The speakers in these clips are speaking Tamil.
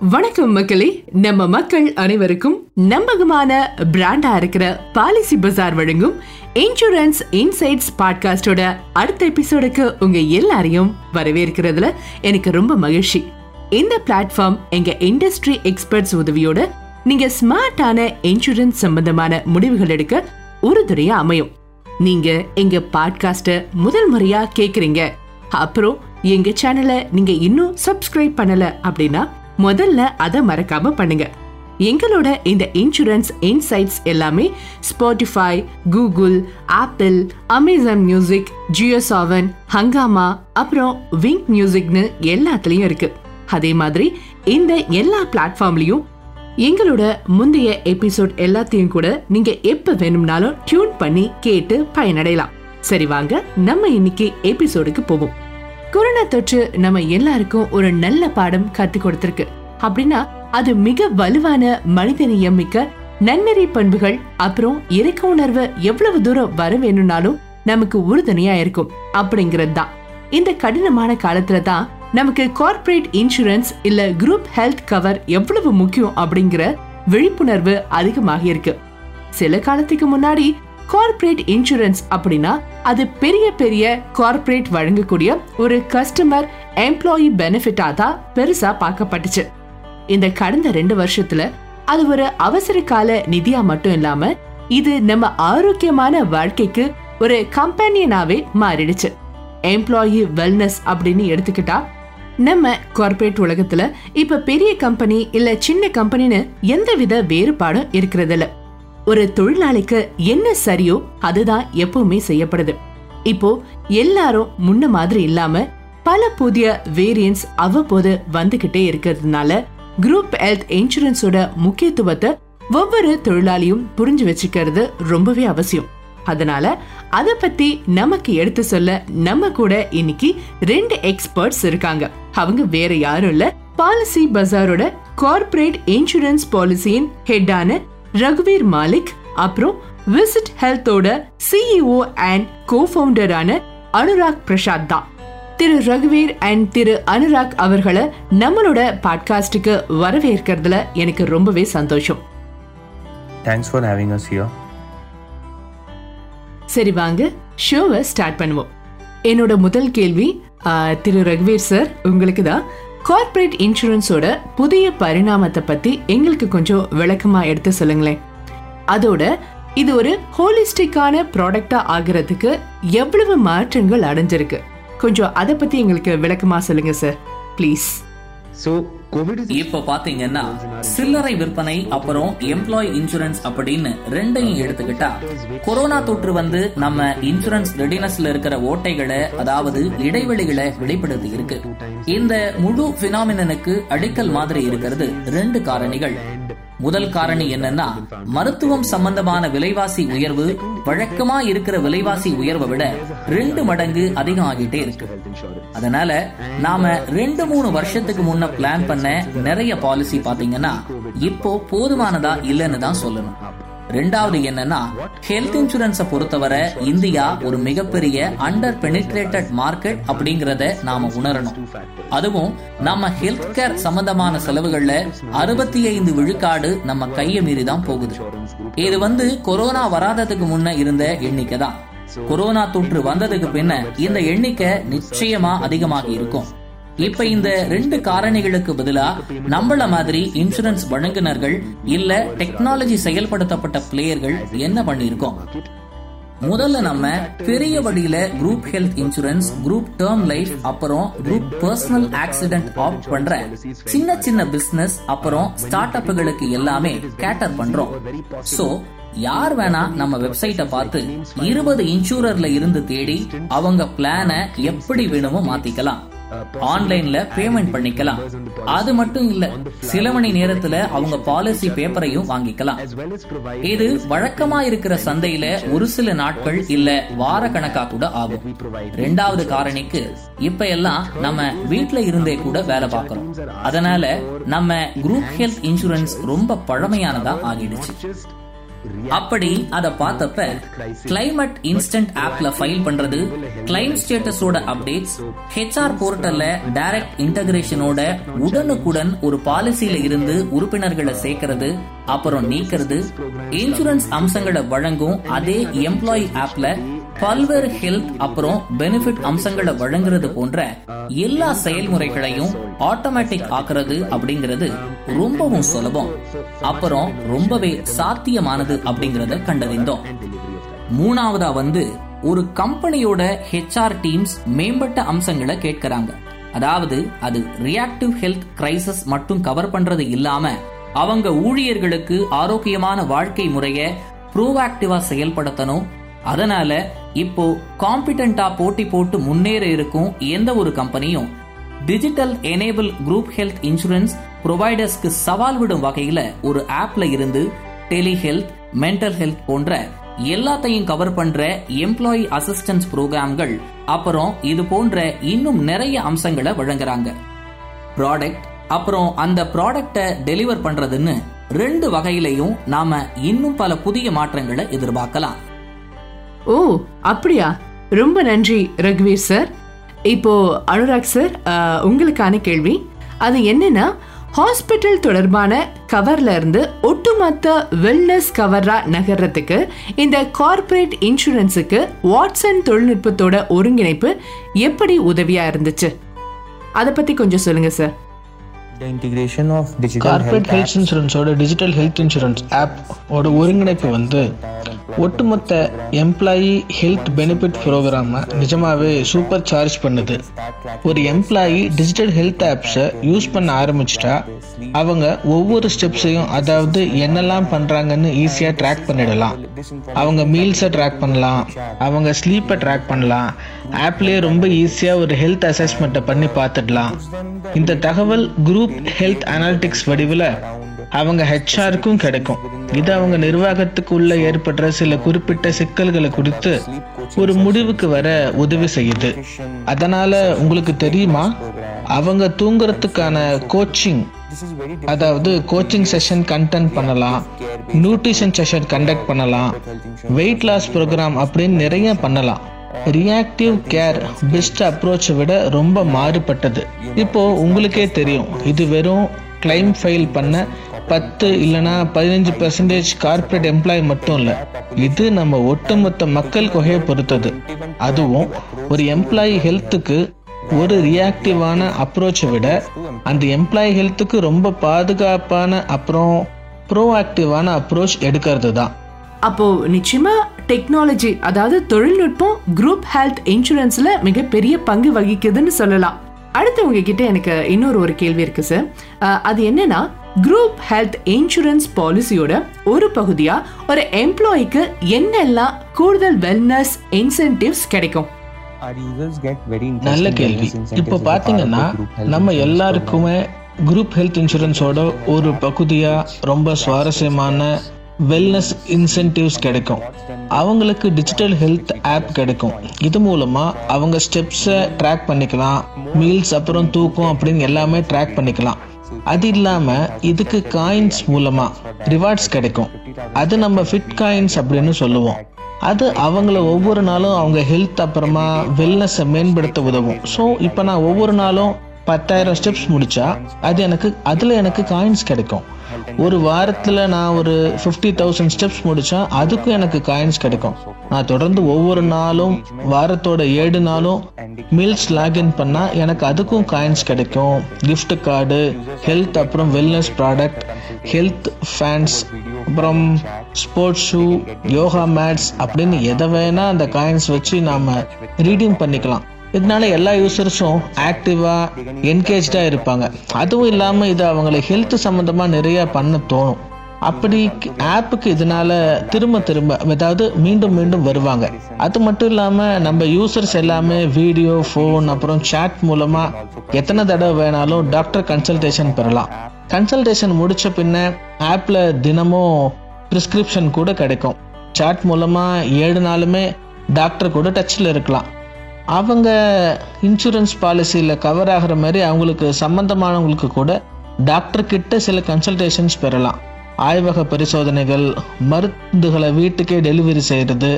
வணக்கம் மக்களே. நம்ம மக்கள் அனைவருக்கும் நம்பகமான பிராண்டா இருக்கிற பாலிசி பஜார் வழங்கும் இன்சூரன்ஸ் இன்சைட்ஸ் பாட்காஸ்டோட அடுத்த எபிசோடுக்கு உங்க எல்லாரையும் வரவேற்கிறதுல எனக்கு ரொம்ப மகிழ்ச்சி. இந்த பிளாட்ஃபார்ம் எங்க இண்டஸ்ட்ரி எக்ஸ்பர்ட்ஸ் உதவியோட நீங்க ஸ்மார்ட்டான இன்சூரன்ஸ் சம்பந்தமான முடிவுகள் எடுக்க உறுதுணையா அமையும். நீங்க எங்க பாட்காஸ்ட முதல் முறையா கேக்குறீங்க. அப்புறம் எங்க சேனலை நீங்க இன்னும் சப்ஸ்கிரைப் பண்ணல அப்படின்னா முதல்ல அதை மறக்காம பண்ணுங்க. எங்களோட இந்த இன்சூரன்ஸ் இன்சைட்ஸ் எல்லாமே Spotify Google Apple Amazon music Jio Saavn Hungama அப்புறம் விங்க் மியூசிக்னு எல்லாத்துலயும் இருக்கு. அதே மாதிரி இந்த எல்லா பிளாட்ஃபார்ம்லயும் எங்களோட முந்தைய எபிசோட் எல்லாத்தையும் கூட நீங்க எப்ப வேணும்னாலும் டியூன் பண்ணி கேட்டு பயனடையலாம். சரி வாங்க நம்ம இன்னைக்கு எபிசோடுக்கு போவோம். கொரோனா தொற்று நம்ம எல்லாருக்கும் ஒரு நல்ல பாடம் கத்து கொடுத்திருக்கு. அப்படின்னா அது மிக வலுவான மனிதநேயம் மிக்க நன்னெறி பண்புகள் அப்புறம் இறக்க உணர்வு எவ்வளவு தூரம் வர வேணும்னாலும் நமக்கு உறுதுணையா இருக்கும். அப்படிங்கிறது தான். இந்த கடினமான காலத்துல தான் நமக்கு கார்ப்பரேட் இன்சூரன்ஸ் இல்ல குரூப் ஹெல்த் கவர் எவ்வளவு முக்கியம் அப்படிங்கிற விழிப்புணர்வு அதிகமாக இருக்கு சில காலத்துக்கு முன்னாடி கார்ப்பரேட் இன்சூரன்ஸ் அப்படின்னா அது பெரிய பெரிய கார்ப்பரேட் வழங்கக்கூடிய ஒரு கஸ்டமர் எம்ப்ளாயி பெனிஃபிட்டா தான் பெருசா பார்க்கப்பட்டுச்சு. இந்த கடந்த ரெண்டு வருஷத்துல அது ஒரு அவசர கால நிதியா மட்டும் இல்லாம இது நம்ம ஆரோக்கியமான வாழ்க்கைக்கு ஒரு கம்பெனியனாவே மாறிடுச்சு. எம்ப்ளாயி வெல்னஸ் அப்படின்னு எடுத்துக்கிட்டா நம்ம கார்பரேட் உலகத்துல இப்ப பெரிய கம்பெனி இல்ல சின்ன கம்பெனின்னு எந்தவித வேறுபாடும் இருக்கிறதில்ல. ஒரு தொழிலாளிக்கு என்ன சரியோ அதுதான் எப்பவுமே செய்யப்படுது. இப்போ எல்லாரும் முன்ன மாதிரி இல்லாம பல புதிய வேரியன்ஸ் அவ்வப்போது வந்துகிட்டே இருக்கிறதுனால குரூப் ஹெல்த் இன்சூரன்ஸோட முக்கியத்துவத்தை ஒவ்வொரு தொழிலாளியும் புரிஞ்சு வச்சுக்கிறது ரொம்பவே அவசியம். அதனால அத பத்தி நமக்கு எடுத்து சொல்ல நம்ம கூட இன்னைக்கு ரெண்டு எக்ஸ்பர்ட்ஸ் இருக்காங்க. அவங்க வேற யாரும் இல்ல. பாலிசி பஜாரோட கார்ப்பரேட் இன்சூரன்ஸ் பாலிசியின் ஹெட்டான ரகுவீர் மாலிக் அப்புறம் விசிட் ஹெல்த்தோட சிஇஓ அண்ட் கோ ஃபவுண்டரான அனுராக் பிரசாத் தான். திரு ரகுவீர் அண்ட் திரு அனுராக் அவர்களை நம்மளோட பாட்காஸ்டுக்கு வரவேற்கிறதுல எனக்கு ரொம்பவே சந்தோஷம். Thanks for having us here. சரி வாங்க ஷோவை ஸ்டார்ட் பண்ணுவோம். என்னோட முதல் கேள்வி திரு ரகுவீர் சார் உங்களுக்கு தான். கார்ப்பரேட் இன்சூரன்ஸோட புதிய பரிணாமத்தை பத்தி எங்களுக்கு கொஞ்சம் விளக்கமா எடுத்து சொல்லுங்களேன். அதோட இது ஒரு ஹோலிஸ்டிக்கான ப்ராடக்டா ஆகிறதுக்கு எவ்வளவு மாற்றங்கள் அடைஞ்சிருக்கு. கொஞ்சம் அதை பத்தி எங்களுக்கு விளக்கமா சொல்லுங்க சார் ப்ளீஸ் So, கோவிட் இப்ப பாத்தீங்கன்னா சில்லறை விற்பனை அப்புறம் எம்ப்ளாய் இன்சூரன்ஸ் அப்படின்னு ரெண்டையும் எடுத்துக்கிட்டா கொரோனா தொற்று வந்து நம்ம இன்சூரன்ஸ் ரெடினஸ்ல இருக்கிற ஓட்டைகளை அதாவது இடைவெளிகளை வெளிப்படுத்தி இருக்கு. இந்த முழு பினாமினனுக்கு அடிக்கல் மாதிரி இருக்கிறது ரெண்டு காரணிகள். முதல் காரணி என்னன்னா மருத்துவம் சம்பந்தமான விலைவாசி உயர்வு வழக்கமா இருக்கிற விலைவாசி உயர்வை விட ரெண்டு மடங்கு அதிகம் ஆகிட்டே இருக்கு. அதனால நாம ரெண்டு மூணு வருஷத்துக்கு முன்ன பிளான் பண்ண நிறைய பாலிசி பாத்தீங்கன்னா இப்போ போதுமானதா இல்லைன்னு தான் சொல்லணும். ரெண்டாவது என்னன்னா ஹெல்த் இன்சூரன்ஸ பொறுத்தவரை இந்தியா ஒரு மிகப்பெரிய அண்டர் பெனிட்ரேட்டட் மார்க்கெட் அப்படிங்கறத நாம உணரணும். அதுவும் நம்ம ஹெல்த் கேர் சம்பந்தமான செலவுகள்ல அறுபத்தி ஐந்து விழுக்காடு நம்ம கையை மீறி தான் போகுது. இது வந்து கொரோனா வராததுக்கு முன்ன இருந்த எண்ணிக்கை தான் கொரோனா தொற்று வந்ததுக்கு பின்ன இந்த எண்ணிக்கை நிச்சயமா அதிகமாகி இருக்கும். இப்ப இந்த ரெண்டு காரணிகளுக்கு பதிலா நம்மள மாதிரி இன்சூரன்ஸ் வழங்குனர்கள் இல்ல டெக்னாலஜி செயல்படுத்தப்பட்ட பிளேயர்கள் என்ன பண்ணிருக்கோம்? முதல்ல நம்ம பெரிய வழியில group health insurance group term life அப்புறம் குரூப் பர்சனல் ஆக்சிடென்ட் ஆப்ட் பண்ற சின்ன சின்ன பிசினஸ் அப்புறம் ஸ்டார்ட் அப்புகளுக்கு எல்லாமே கேட்டர் பண்றோம். சோ யார் வேணா நம்ம வெப்சைட்டை பார்த்து இருபது இன்சூரர்ல இருந்து தேடி அவங்க பிளான எப்படி வேணுமோ மாத்திக்கலாம். ஆன்லைன்ல பேமெண்ட் பண்ணிக்கலாம். அது மட்டும் இல்ல சில மணி நேரத்துல அவங்க பாலிசி பேப்பரையும் வாங்கிக்கலாம். இது வழக்கமா இருக்கிற சந்தையில ஒரு சில நாட்கள் இல்ல வார கணக்கா கூட ஆகும். ரெண்டாவது காரணிக்கு இப்ப எல்லாம் நம்ம வீட்ல இருந்தே கூட வேலை பார்க்கறோம். அதனால நம்ம குரூப் ஹெல்த் இன்சூரன்ஸ் ரொம்ப பழமையானதா ஆகிடுச்சு. அப்படி அதை பார்த்தப்ப கிளைமேட் இன்ஸ்டன்ட் ஆப்ல ஃபைல் பண்றது கிளைம் ஸ்டேட்டஸோட அப்டேட்ஸ் ஹெச்ஆர் போர்ட்டல்ல டைரக்ட் இன்டகிரேஷனோட உடனுக்குடன் ஒரு பாலிசியில இருந்து உறுப்பினர்களை சேர்க்கறது அப்புறம் நீக்கிறது இன்சூரன்ஸ் அம்சங்களை வழங்கும் அதே எம்ப்ளாயி ஆப்ல பல்வேறு ஹெல்த் அப்புறம் பெனிஃபிட் அம்சங்களை வழங்குறது போன்ற எல்லா செயல்முறைகளையும் ஆட்டோமேட்டிக் ஆக்குறது அப்படிங்கிறது ரொம்பவும் சுலபம். அப்புறம் ரொம்பவே சாத்தியமானது அப்படிங்கறத கண்டறிந்தோம். மூணாவதா வந்து ஒரு கம்பெனியோட ஹெச்ஆர் டீம்ஸ் மேம்பட்ட அம்சங்களை கேட்கறாங்க. அதாவது அது ரியாக்டிவ் ஹெல்த் கிரைசஸ் மட்டும் கவர் பண்றது இல்லாம அவங்க ஊழியர்களுக்கு ஆரோக்கியமான வாழ்க்கை முறைய ப்ரோஆக்டிவா செயல்படுத்தணும் அதனால இப்போ காம்பிடண்டா போட்டி போட்டு முன்னேற இருக்கும் எந்த ஒரு கம்பெனியும் digital enable group health insurance ப்ரொவைடர்ஸ்க்கு சவால் விடும் வகையில ஒரு ஆப்ல இருந்து டெலி ஹெல்த் மென்டல் ஹெல்த் போன்ற எல்லாத்தையும் கவர் பண்ற எம்ப்ளாயி அசிஸ்டன்ஸ் ப்ரோக்ராம்கள் அப்புறம் இது போன்ற இன்னும் நிறைய அம்சங்களை வழங்குறாங்க. ப்ராடக்ட் அப்புறம் அந்த ப்ராடக்டை டெலிவர் பண்றதுன்னு ரெண்டு வகையிலையும் நாம இன்னும் பல புதிய மாற்றங்களை எதிர்பார்க்கலாம். ஓ அப்படியா? ரொம்ப நன்றி ரகுவீர் சார் இப்போ அனுராக் சார் உங்களுக்கான கேள்வி. அது என்னன்னா ஹாஸ்பிட்டல் தொடர்பான கவர்ல இருந்து ஒட்டுமொத்த வெல்னஸ் கவரா நகர்றதுக்கு இந்த கார்ப்பரேட் இன்சூரன்ஸுக்கு வாட்சன் தொழில்நுட்பத்தோட ஒருங்கிணைப்பு எப்படி உதவியா இருந்துச்சு? அதை பத்தி கொஞ்சம் சொல்லுங்க sir The integration of digital corporate health health இன்சூரன்ஸோட digital health insurance app ஓட ஒருங்கிணைப்பு வந்து ஒட்டுமொத்த எம்ப்ளாயி ஹெல்த் பெனிஃபிட் ப்ரோக்ராமை நிஜமாகவே சூப்பர் சார்ஜ் பண்ணுது. ஒரு எம்ப்ளாயி டிஜிட்டல் ஹெல்த் ஆப்ஸை யூஸ் பண்ண ஆரம்பிச்சிட்டா அவங்க ஒவ்வொரு ஸ்டெப்ஸையும் அதாவது என்னெல்லாம் பண்ணுறாங்கன்னு ஈஸியாக ட்ராக் பண்ணிடலாம். அவங்க மீல்ஸை ட்ராக் பண்ணலாம் அவங்க ஸ்லீப்பை ட்ராக் பண்ணலாம் ஆப்லேயே ரொம்ப ஈஸியாக ஒரு ஹெல்த் அசஸ்மெண்ட்டை பண்ணி பார்த்துடலாம். இந்த தகவல் குரூப் ஹெல்த் அனாலிட்டிக்ஸ் வடிவில் அவங்க ஹெச்ஆருக்கும் கிடைக்கும். இது அவங்க நிர்வாகத்துக்குள்ள ஏற்படுற சில குறிப்பிட்ட சிக்கல்களை குறித்து ஒரு முடிவுக்கு வர உதவி செய்யுது. அதனால உங்களுக்கு தெரியுமா? அவங்க தூங்குறதுக்கான கோச்சிங் அதாவது கோச்சிங் செஷன் கண்டென்ட் பண்ணலாம். நியூட்ரிஷன் செஷன் கண்டக்ட் பண்ணலாம். வெயிட் லாஸ் ப்ரோக்ராம் அப்படின்னு நிறைய பண்ணலாம். ரியாக்டிவ் கேர் பெஸ்ட் அப்ரோச்சை விட ரொம்ப மாறுபட்டது. இப்போ உங்களுக்கே தெரியும். இது வெறும் கிளைம் ஃபைல் பண்ண பத்து இல்லைனா பதினஞ்சு பர்சன்டேஜ் கார்ப்பரேட் எம்ப்ளாய் மட்டும் இல்லை. இது நம்ம ஒட்டுமொத்த மக்கள் தொகையை பொறுத்தது. அதுவும் ஒரு எம்ப்ளாயி ஹெல்த்துக்கு ஒரு ரியாக்டிவான அப்ரோச்சை விட அந்த எம்ப்ளாயி ஹெல்த்துக்கு ரொம்ப பாதுகாப்பான அப்புறம் ப்ரோஆக்டிவான அப்ரோச் எடுக்கிறது தான். அப்போ நிச்சயமா டெக்னாலஜி அதாவது தொழில்நுட்பம் குரூப் ஹெல்த் இன்சூரன்ஸ்ல மிகப்பெரிய பங்கு வகிக்குதுன்னு சொல்லலாம். அடுத்து உங்ககிட்ட எனக்கு இன்னொரு ஒரு கேள்வி இருக்கு சார் அது என்னன்னா குரூப் ஹெல்த் இன்சூரன்ஸ் பாலிசியோட ஒரு பகுதியா ஒரு எம்ப்ளாய்க்கு என்னெல்லாம் கூடுதல் வெல்னஸ் இன்சென்டிவ்ஸ் கிடைக்கும்? நல்ல கேள்வி. இப்போ பார்த்தீங்கன்னா நம்ம எல்லாருக்குமே குரூப் ஹெல்த் இன்சூரன்ஸோட ஒரு பகுதியா ரொம்ப சுவாரஸ்யமான வெல்னஸ் இன்சென்டிவ்ஸ் கிடைக்கும். அவங்களுக்கு டிஜிட்டல் ஹெல்த் ஆப் கிடைக்கும். இது மூலமா அவங்க ஸ்டெப்ஸை ட்ராக் பண்ணிக்கலாம். மீல்ஸ் அப்புறம் தூக்கம் அப்படின்னு எல்லாமே ட்ராக் பண்ணிக்கலாம். அது இல்லாம இதுக்கு காயின்ஸ் மூலமா ரிவார்ட்ஸ் கிடைக்கும். அது நம்ம ஃபிட் காயின்ஸ் அப்படின்னு சொல்லுவோம். அது அவங்கள ஒவ்வொரு நாளும் அவங்க ஹெல்த் அப்புறமா வெல்னஸை மேம்படுத்த உதவும். ஸோ இப்போ நான் ஒவ்வொரு நாளும் பத்தாயிரம் ஸ்டெப்ஸ் முடித்தா அது எனக்கு அதில் எனக்கு காயின்ஸ் கிடைக்கும். ஒரு வாரத்தில் நான் ஒரு ஃபிஃப்டி தௌசண்ட் ஸ்டெப்ஸ் முடித்தா அதுக்கும் எனக்கு காயின்ஸ் கிடைக்கும். நான் தொடர்ந்து ஒவ்வொரு நாளும் வாரத்தோட ஏழு நாளும் மீல்ஸ் லாகின் பண்ணால் எனக்கு அதுக்கும் காயின்ஸ் கிடைக்கும். கிஃப்ட் கார்டு ஹெல்த் அப்புறம் வெல்னஸ் ப்ராடக்ட் ஹெல்த் ஃபேன்ஸ் அப்புறம் ஸ்போர்ட்ஸ் ஷூ யோகா மேட்ஸ் அப்படின்னு எதை வேணால் அந்த காயின்ஸ் வச்சு நாம் ரீடீம் பண்ணிக்கலாம். இதனால எல்லா யூசர்ஸும் ஆக்டிவாக என்கேஜாக இருப்பாங்க. அதுவும் இல்லாமல் இது அவங்களை ஹெல்த் சம்மந்தமாக நிறையா பண்ண தோணும். அப்படி ஆப்புக்கு இதனால திரும்ப திரும்ப அதாவது மீண்டும் மீண்டும் வருவாங்க. அது மட்டும் இல்லாமல் நம்ம யூசர்ஸ் எல்லாமே வீடியோ ஃபோன் அப்புறம் சேட் மூலமாக எத்தனை தடவை வேணாலும் டாக்டர் கன்சல்டேஷன் பெறலாம். கன்சல்டேஷன் முடிச்ச பின்ன ஆப்பில் தினமும் ப்ரிஸ்கிரிப்ஷன் கூட கிடைக்கும். சாட் மூலமாக ஏழு நாளுமே டாக்டர் கூட டச்சில் இருக்கலாம். அவங்க இன்சூரன்ஸ் பாலிசியில் கவர் ஆகிற மாதிரி அவங்களுக்கு சம்மந்தமானவங்களுக்கு கூட டாக்டர் கிட்ட சில கன்சல்டேஷன்ஸ் பெறலாம். ஆய்வக பரிசோதனைகள் மருந்துகளை வீட்டுக்கே டெலிவரி செய்கிறது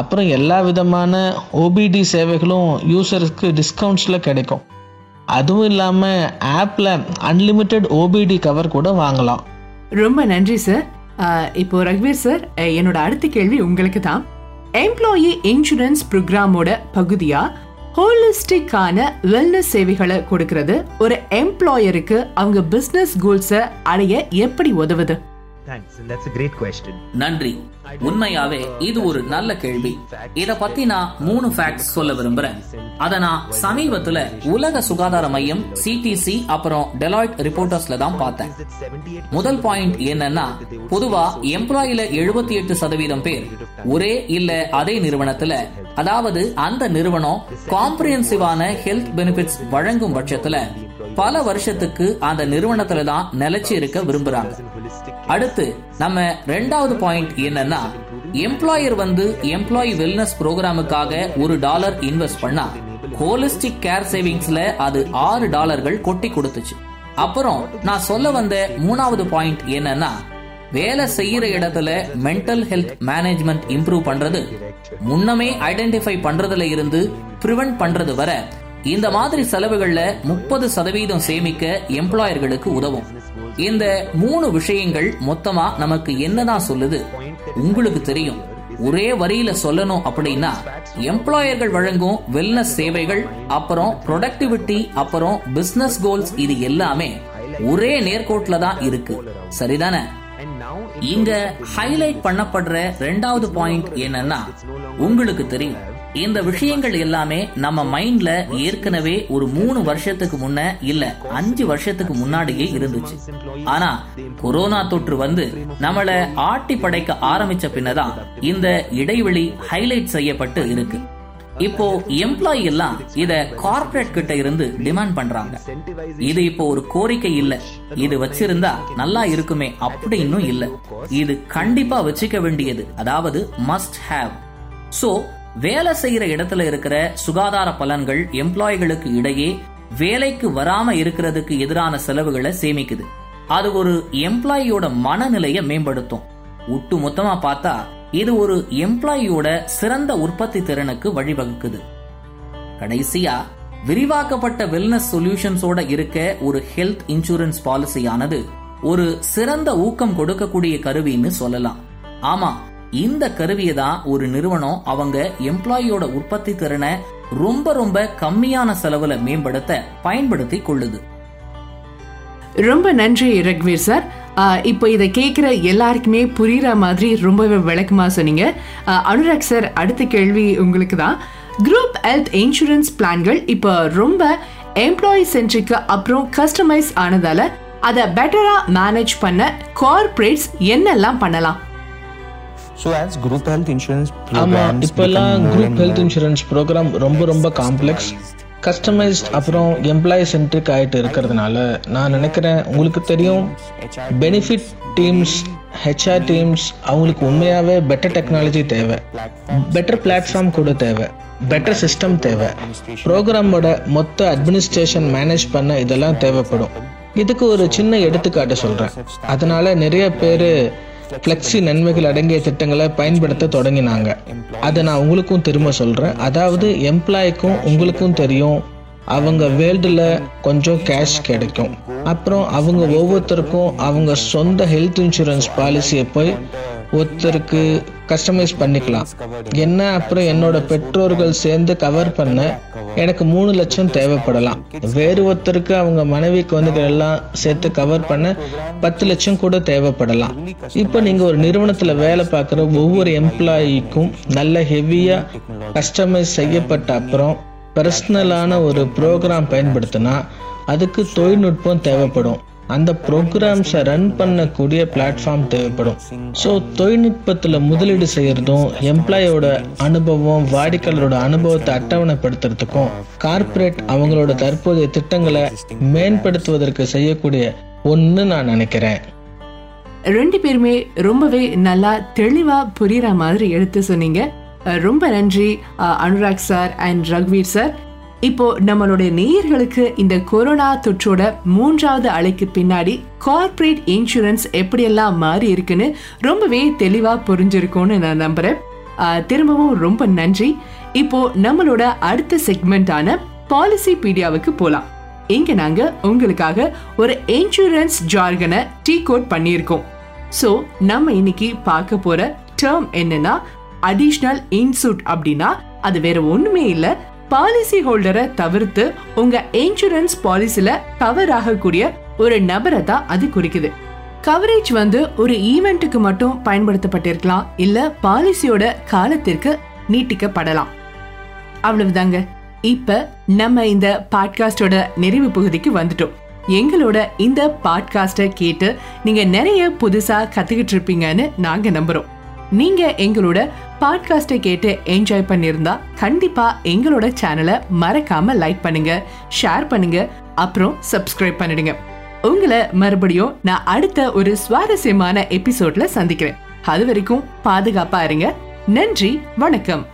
அப்புறம் எல்லா விதமான ஓபிடி சேவைகளும் யூசருக்கு டிஸ்கவுண்ட்ஸில் கிடைக்கும். அதுவும் இல்லாமல் ஆப்பில் அன்லிமிட்டெட் ஓபிடி கவர் கூட வாங்கலாம். ரொம்ப நன்றி சார் இப்போ ரக்வீர் சார் என்னோட அடுத்த கேள்வி உங்களுக்கு தான் எம்ப்ளாயி இன்சூரன்ஸ் ப்ரோக்ராமோட பகுதியா ஹோலிஸ்டிக்கான வெல்னஸ் சேவைகளை கொடுக்கறது. ஒரு எம்ப்ளாயருக்கு அவங்க பிஸ்னஸ் கோல்ஸை அடைய எப்படி உதவுது? நன்றி. உண்மையாவே இது ஒரு நல்ல கேள்வி. இத பத்தி நான் மூணு ஃபேக்ட்ஸ் சொல்ல விரும்புறேன். அத நான் சமீபத்துல உலக சுகாதார மையம் சிடிசி அப்புறம் டெலாய்ட் ரிப்போர்ட்டர்ஸ்ல தான் பார்த்தேன். முதல் பாயிண்ட் என்னன்னா பொதுவா எம்ப்ளாயில எழுபத்தி எட்டு சதவீதம் பேர் ஒரே இல்ல அதே நிறுவனத்துல அதாவது அந்த நிறுவனம் காம்ப்ரிஹென்சிவான ஹெல்த் பெனிஃபிட்ஸ் வழங்கும் பட்சத்துல பல வருஷத்துக்கு அந்த நிறுவனத்துல தான் நிலைச்சு இருக்க விரும்புறாங்க. அடுத்து நம்ம ரெண்டாவது பாயிண்ட் என்னன்னா எம்ப்ளாயர் வந்து எம்ப்ளாயி வெல்னஸ் ப்ரோக்ராமுக்காக ஒரு டாலர் இன்வெஸ்ட் பண்ணா ஹோலிஸ்டிக் கேர் சேவிங்ஸ்ல அது ஆறு டாலர்கள் கொட்டி கொடுத்துச்சு. அப்புறம் நான் சொல்ல வந்த மூணாவது பாயிண்ட் என்னன்னா வேலை செய்யற இடத்துல மென்டல் ஹெல்த் மேனேஜ்மெண்ட் இம்ப்ரூவ் பண்றது முன்னமே ஐடென்டிஃபை பண்றதுல இருந்து பிரிவென்ட் பண்றது வர இந்த மாதிரி செலவுகள்ல முப்பது சதவீதம் சேமிக்க எம்ப்ளாயர்களுக்கு உதவும். இந்த மூணு விஷயங்கள் மொத்தமா நமக்கு என்னதான் சொல்லுது? உங்களுக்கு தெரியும். ஒரே வரியில சொல்லணும் அப்படின்னா எம்ப்ளாயர்கள் வழங்கும் வெல்னஸ் சேவைகள் அப்புறம் ப்ரொடக்டிவிட்டி அப்புறம் பிசினஸ் கோல்ஸ் இது எல்லாமே ஒரே நேர்கோட்ல தான் இருக்கு. சரிதானே? இங்க ஹைலைட் பண்ணப்படுற ரெண்டாவது பாயிண்ட் என்னன்னா உங்களுக்கு தெரியும். இந்த விஷயங்கள் எல்லாமே நம்ம மைண்ட்ல ஏற்கனவே ஒரு மூணு வருஷத்துக்கு முன்ன இல்ல அஞ்சு வருஷத்துக்கு முன்னாடியே இருந்துச்சு. ஆனா கொரோனா தொற்று வந்து நம்மள ஆட்டி படைக்க ஆரம்பிச்ச பின்னதான் இந்த இடைவெளி ஹைலைட் செய்யப்பட்டு இருக்கு. இப்போ எம்ப்ளாயி எல்லாம் இத கார்ப்பரேட் கிட்ட இருந்து டிமாண்ட் பண்றாங்க. இது இப்போ ஒரு கோரிக்கை இல்ல. இது வச்சிருந்தா நல்லா இருக்குமே அப்படின்னு இல்ல. இது கண்டிப்பா வச்சுக்க வேண்டியது அதாவது மஸ்ட் ஹேவ் சோ வேலை செய்யற இடத்துல இருக்கிற சுகாதார பலன்கள் எம்ப்ளாய்களுக்கு இடையே வேலைக்கு வராம இருக்கிறதுக்கு எதிரான செலவுகளை சேமிக்குது. அது ஒரு எம்ப்ளாயியோட மனநிலையை மேம்படுத்தும். ஒட்டு மொத்தமா பார்த்தா இது ஒரு எம்ப்ளாயியோட சிறந்த உற்பத்தி திறனுக்கு வழிவகுக்குது. கடைசியா விரிவாக்கப்பட்ட வெல்னஸ் சொல்யூஷன்ஸோட இருக்க ஒரு ஹெல்த் இன்சூரன்ஸ் பாலிசியானது ஒரு சிறந்த ஊக்கம் கொடுக்கக்கூடிய கருவின்னு சொல்லலாம். ஆமா இந்த கருவியை தான் ஒரு நிறுவனம் அவங்க எம்ப்ளாயியோட உற்பத்தி திறனை ரொம்ப ரொம்ப கம்மியான செலவுல மேம்படுத்த பயன்படுத்தி கொள்ளுது. ரொம்ப நன்றி ரக்வீர் சார். இப்போ இதை கேட்குற எல்லாருக்குமே புரியுற மாதிரி ரொம்பவே விளக்கமாக சொன்னீங்க. அனுராக் சார் அடுத்த கேள்வி உங்களுக்கு தான். குரூப் ஹெல்த் இன்சூரன்ஸ் பிளான்கள் இப்போ ரொம்ப எம்ப்ளாயி சென்ட்ரிக்கு அப்புறம் கஸ்டமைஸ் ஆனதால அதை பெட்டராக மேனேஜ் பண்ண கார்ப்பரேட்ஸ் என்னெல்லாம் பண்ணலாம்? So as group health insurance ஆமாம் இப்போல்லாம் குரூப் ஹெல்த் இன்சூரன்ஸ் ப்ரோக்ராம் ரொம்ப ரொம்ப காம்ப்ளெக்ஸ் கஸ்டமைஸ்ட் அப்புறம் எம்ப்ளாயி சென்ட்ரிக் ஆகிட்டு இருக்கிறதுனால நான் நினைக்கிறேன் உங்களுக்கு தெரியும். பெனிஃபிட் டீம்ஸ் ஹெச்ஆர் டீம்ஸ் அவங்களுக்கு உண்மையாகவே பெட்டர் டெக்னாலஜி தேவை. பெட்டர் பிளாட்ஃபார்ம் கூட தேவை. பெட்டர் சிஸ்டம் தேவை. ப்ரோக்ராமோட மொத்த அட்மினிஸ்ட்ரேஷன் மேனேஜ் பண்ண இதெல்லாம் தேவைப்படும். இதுக்கு ஒரு சின்ன எடுத்துக்காட்டு சொல்கிறேன் அதனால நிறைய பேர் ஃப்ளெக்ஸி நன்மைகள் அடங்கிய திட்டங்களை பயன்படுத்த தொடங்கினாங்க. அதை நான் உங்களுக்கும் திரும்ப சொல்கிறேன் அதாவது எம்ப்ளாய்க்கும் உங்களுக்கும் தெரியும். அவங்க வேர்ல்டில் கொஞ்சம் கேஷ் கிடைக்கும். அப்புறம் அவங்க ஒவ்வொருத்தருக்கும் அவங்க சொந்த ஹெல்த் இன்சூரன்ஸ் பாலிசியை போய் ஒருத்தருக்கு கஸ்டமைஸ் பண்ணிக்கலாம். என்ன அப்புறம் என்னோட பெற்றோர்கள் சேர்ந்து கவர் பண்ண எனக்கு மூணு லட்சம் தேவைப்படலாம். வேறு ஒருத்தருக்கு அவங்க மனைவி குழந்தைகள் எல்லாம் சேர்த்து கவர் பண்ண பத்து லட்சம் கூட தேவைப்படலாம். இப்போ நீங்கள் ஒரு நிறுவனத்தில் வேலை பார்க்குற ஒவ்வொரு எம்ப்ளாயிக்கும் நல்ல ஹெவியாக கஸ்டமைஸ் செய்யப்பட்ட அப்புறம் பர்சனலான ஒரு ப்ரோக்ராம் பயன்படுத்தினா அதுக்கு தொழில்நுட்பம் தேவைப்படும். அந்த ப்ரோக்ராம்ஸை ரன் பண்ணக்கூடிய பிளாட்ஃபார்ம் தேவைப்படும். ஸோ தொழில்நுட்பத்தில் முதலீடு செய்கிறதும் எம்ப்ளாயோட அனுபவம் வாடிக்கையாளரோட அனுபவத்தை அட்டவணைப்படுத்துறதுக்கும் கார்ப்பரேட் அவங்களோட தற்போதைய திட்டங்களை மேம்படுத்துவதற்கு செய்யக்கூடிய ஒன்று நான் நினைக்கிறேன். ரெண்டு பேருமே ரொம்பவே நல்லா தெளிவா புரிகிற மாதிரி எடுத்து சொன்னீங்க. ரொம்ப நன்றி அனுராக் சார் அண்ட் ரக்வீர் சார் இப்போ நம்மளுடைய நேயர்களுக்கு இந்த கொரோனா தொற்றோட மூன்றாவது அலைக்கு பின்னாடி கார்ப்பரேட் இன்சூரன்ஸ் எப்படியெல்லாம் மாறி இருக்குன்னு ரொம்பவே தெளிவா புரிஞ்சிருக்கும்னு நான் நம்புறேன். திரும்பவும் ரொம்ப நன்றி. இப்போ நம்மளோட அடுத்த செக்மெண்டான பாலிசி பீடியாவுக்கு போலாம். இங்க நாங்க உங்களுக்காக ஒரு இன்சூரன்ஸ் ஜார்கனை டீ கோட் பண்ணியிருக்கோம். ஸோ நம்ம இன்னைக்கு பார்க்க போற டேர்ம் என்னன்னா அடிஷ்னல் இன்சூட் அப்படின்னா அது வேற ஒண்ணுமே இல்லை பாலிசி ஹோல்டரை தவிர்த்து உங்க இன்சூரன்ஸ் பாலிசில கவர் ஆகக்கூடிய ஒரு நபரை தான் அது குறிக்குது. கவரேஜ் வந்து ஒரு ஈவெண்ட்டுக்கு மட்டும் பயன்படுத்தப்பட்டிருக்கலாம் இல்ல பாலிசியோட காலத்திற்கு நீட்டிக்கப்படலாம். அவ்வளவுதாங்க. இப்ப நம்ம இந்த பாட்காஸ்டோட நிறைவு பகுதிக்கு வந்துட்டோம். எங்களோட இந்த பாட்காஸ்டை கேட்டு நீங்க நிறைய புதுசா கத்துக்கிட்டு இருப்பீங்கன்னு நாங்க நம்புறோம். நீங்க எங்களோட பாட்காஸ்டை கேட்டு என்ஜாய் பண்ணியிருந்தா கண்டிப்பா எங்களோட சேனலை மறக்காம லைக் பண்ணுங்க ஷேர் பண்ணுங்க அப்புறம் சப்ஸ்கிரைப் பண்ணிடுங்க. உங்களை மறுபடியும் நான் அடுத்த ஒரு சுவாரஸ்யமான எபிசோட்ல சந்திக்கிறேன். அது வரைக்கும் பாதுகாப்பா இருங்க. நன்றி வணக்கம்.